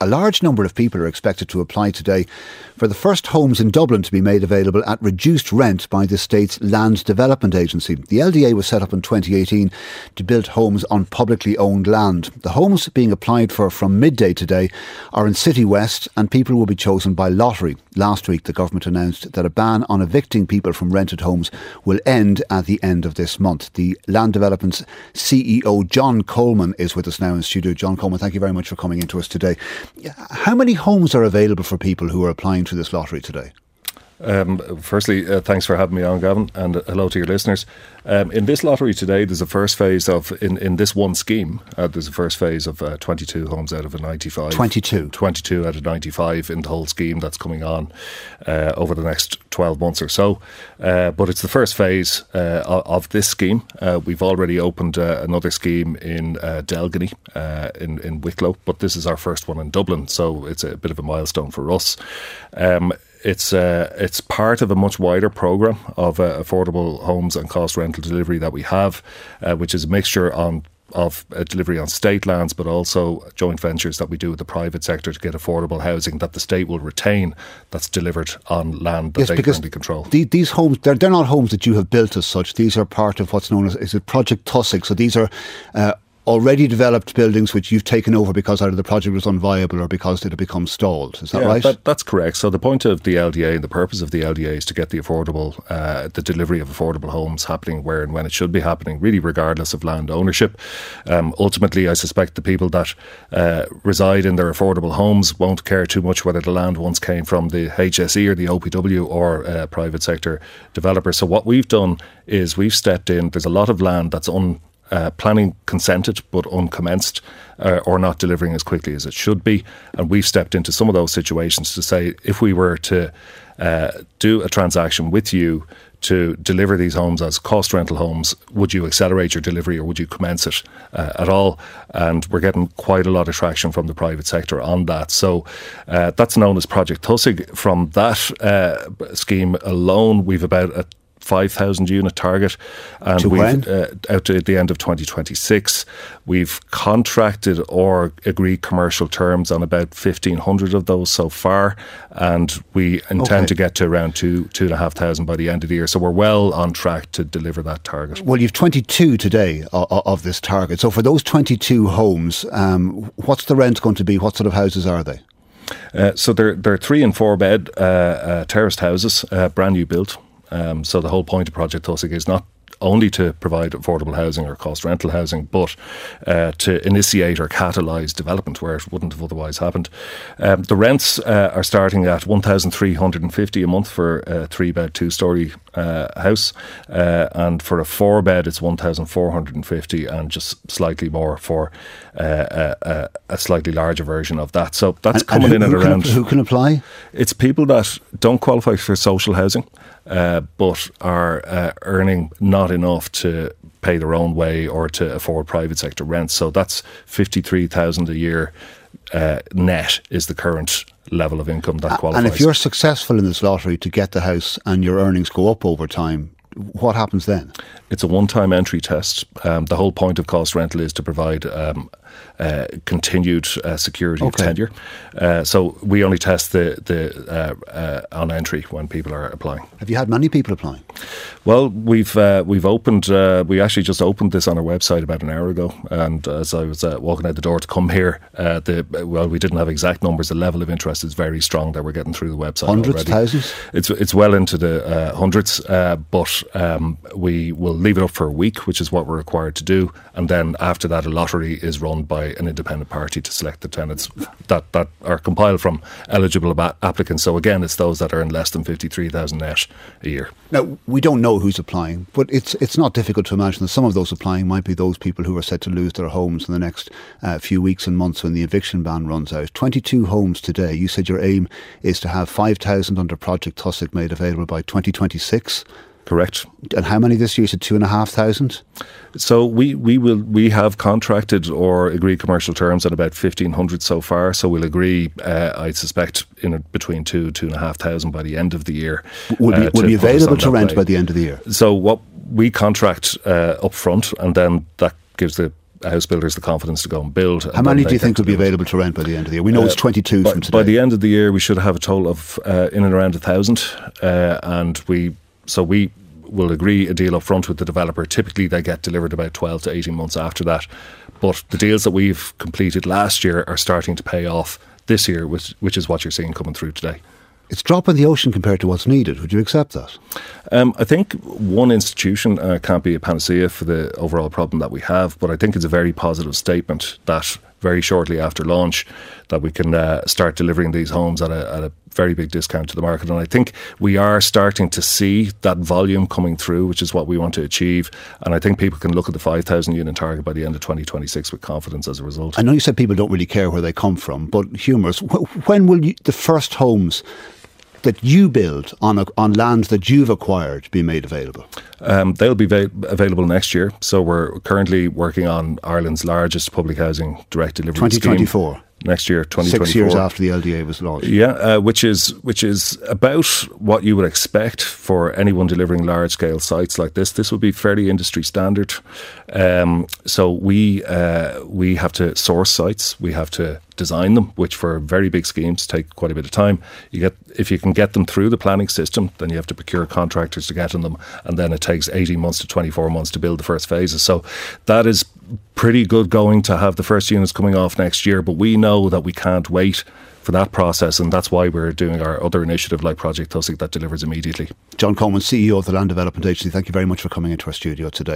A large number of people are expected to apply today for the first homes in Dublin to be made available at reduced rent by the state's Land Development Agency. The LDA was set up in 2018 to build homes on publicly owned land. The homes being applied for from midday today are in City West and people will be chosen by lottery. Last week, the government announced that a ban on evicting people from rented homes will end at the end of this month. The Land Development's CEO, John Coleman, is with us now in studio. John Coleman, thank you very much for coming into us today. How many homes are available for people who are applying to this lottery today? Um, firstly, uh, thanks for having me on, Gavin, and uh, hello to your listeners. Um, in this lottery today, there's a first phase of, in, in this one scheme, uh, there's a first phase of uh, 22 homes out of a 95. 22? 22 out of 95 in the whole scheme that's coming on uh, over the next 12 months or so. Uh, but it's the first phase of, of, this scheme. we've already opened another scheme in uh, Delgany, in, in Wicklow, but this is our first one in Dublin, so it's a bit of a milestone for us. Um, it's uh, it's part of a much wider program of uh, affordable homes and cost rental delivery that we have, uh, which is a mixture on of uh, delivery on state lands, but also joint ventures that we do with the private sector to get affordable housing that the state will retain that's delivered on land that yes, they currently control. The, these homes, they're, they're not homes that you have built as such. These are part of what's known as is it Project Tosaigh. So these are uh, already developed buildings which you've taken over because either the project was unviable or because it had become stalled. Is that yeah, right? That, that's correct. So the point of the LDA and the purpose of the LDA is to get the affordable, uh, the delivery of affordable homes happening where and when it should be happening, really regardless of land ownership. Um, ultimately, I suspect the people that uh, reside in their affordable homes won't care too much whether the land once came from the HSE or the OPW or uh, private sector developer. So what we've done is we've stepped in. There's a lot of land that's un uh, planning consented but uncommenced uh, or not delivering as quickly as it should be. And we've stepped into some of those situations to say if we were to uh, do a transaction with you to deliver these homes as cost rental homes, would you accelerate your delivery or would you commence it uh, at all? And we're getting quite a lot of traction from the private sector on that. So uh, that's known as Project Tosaigh. From that uh, scheme alone, we've about a 5,000 unit target. And to we've, uh, out to the end of 2026, we've contracted or agreed commercial terms on about 1,500 of those so far. And we intend okay. to get to around two, 2,500 by the end of the year. So we're well on track to deliver that target. Well, you've 22 today of, of this target. So for those 22 homes, um, what's the rent going to be? What sort of houses are they? Uh, so they're, they're three and four bed uh, uh, terraced houses, uh, brand new built. Um, so the whole point of Project Tosaigh is not only to provide affordable housing or cost rental housing, but uh, to initiate or catalyse development where it wouldn't have otherwise happened. Um, the rents uh, are starting at 1,350 a month for a three bed, two story uh, house, uh, and for a four bed, it's 1,450 and just slightly more for uh, a, a, slightly larger version of that. So that's and, coming and who, in and around. who can apply? It's people that don't qualify for social housing uh, but are uh, earning not enough to pay their own way or to afford private sector rents. So that's 53,000 a year uh, net is the current level of income that qualifies. And if you're successful in this lottery to get the house and your earnings go up over time, what happens then? It's a one time entry test. Um, the whole point of cost rental is to provide um, uh, continued uh, security okay. of tenure. Uh, so we only test the the uh, uh, on entry when people are applying. Have you had many people applying? Well, we've uh, we've opened. we actually just opened this on our website about an hour ago, and as I was walking out the door to come here, the well, we didn't have exact numbers. The level of interest is very strong that we're getting through the website. Hundreds, already. thousands. It's it's well into the hundreds, but um, we will leave it up for a week, which is what we're required to do, and then after that, a lottery is run by an independent party to select the tenants that, that are compiled from eligible applicants. So again, it's those that earn less than 53,000 net a year. Now, we don't know who's applying, but it's it's not difficult to imagine that some of those applying might be those people who are set to lose their homes in the next uh, few weeks and months when the eviction ban runs out. 22 homes today. You said your aim is to have 5,000 under Project Tosaigh made available by 2026. Correct. And how many this year? So two and a half thousand. So we, we will we have contracted or agreed commercial terms at about fifteen hundred so far. So we'll agree, uh, I suspect, in between two two and a half thousand by the end of the year. Will be, uh, be available to rent way. by the end of the year. So what we contract uh, up front, and then that gives the house builders the confidence to go and build. How many do you think will be available to rent by the end of the year? We know uh, it's 22 by, from today. By the end of the year, we should have a total of uh, in and around a thousand, uh, and we so we will agree a deal up front with the developer. Typically, they get delivered about 12 to 18 months after that. But the deals that we've completed last year are starting to pay off this year, which, which is what you're seeing coming through today. It's drop in the ocean compared to what's needed. Would you accept that? Um, I think one institution uh, can't be a panacea for the overall problem that we have, but I think it's a very positive statement that very shortly after launch that we can uh, start delivering these homes at a, at a very big discount to the market. And I think we are starting to see that volume coming through, which is what we want to achieve. And I think people can look at the 5,000 unit target by the end of 2026 with confidence as a result. I know you said people don't really care where they come from, but humorous. When will you, the first homes that you build on a, on land that you've acquired be made available? Um, they'll be va- available next year. So we're currently working on Ireland's largest public housing direct delivery 2024. Scheme next year, 2024. Six years after the LDA was launched. Yeah, uh, which is which is about what you would expect for anyone delivering large scale sites like this. This would be fairly industry standard. Um, so we uh, we have to source sites. We have to design them, which for very big schemes take quite a bit of time. You get if you can get them through the planning system, then you have to procure contractors to get in them, and then it takes eighteen months to twenty four months to build the first phases. So that is pretty good going to have the first units coming off next year, but we know that we can't wait for that process, and that's why we're doing our other initiative like Project Tosaigh that delivers immediately. John Coleman, CEO of the Land Development Agency, thank you very much for coming into our studio today.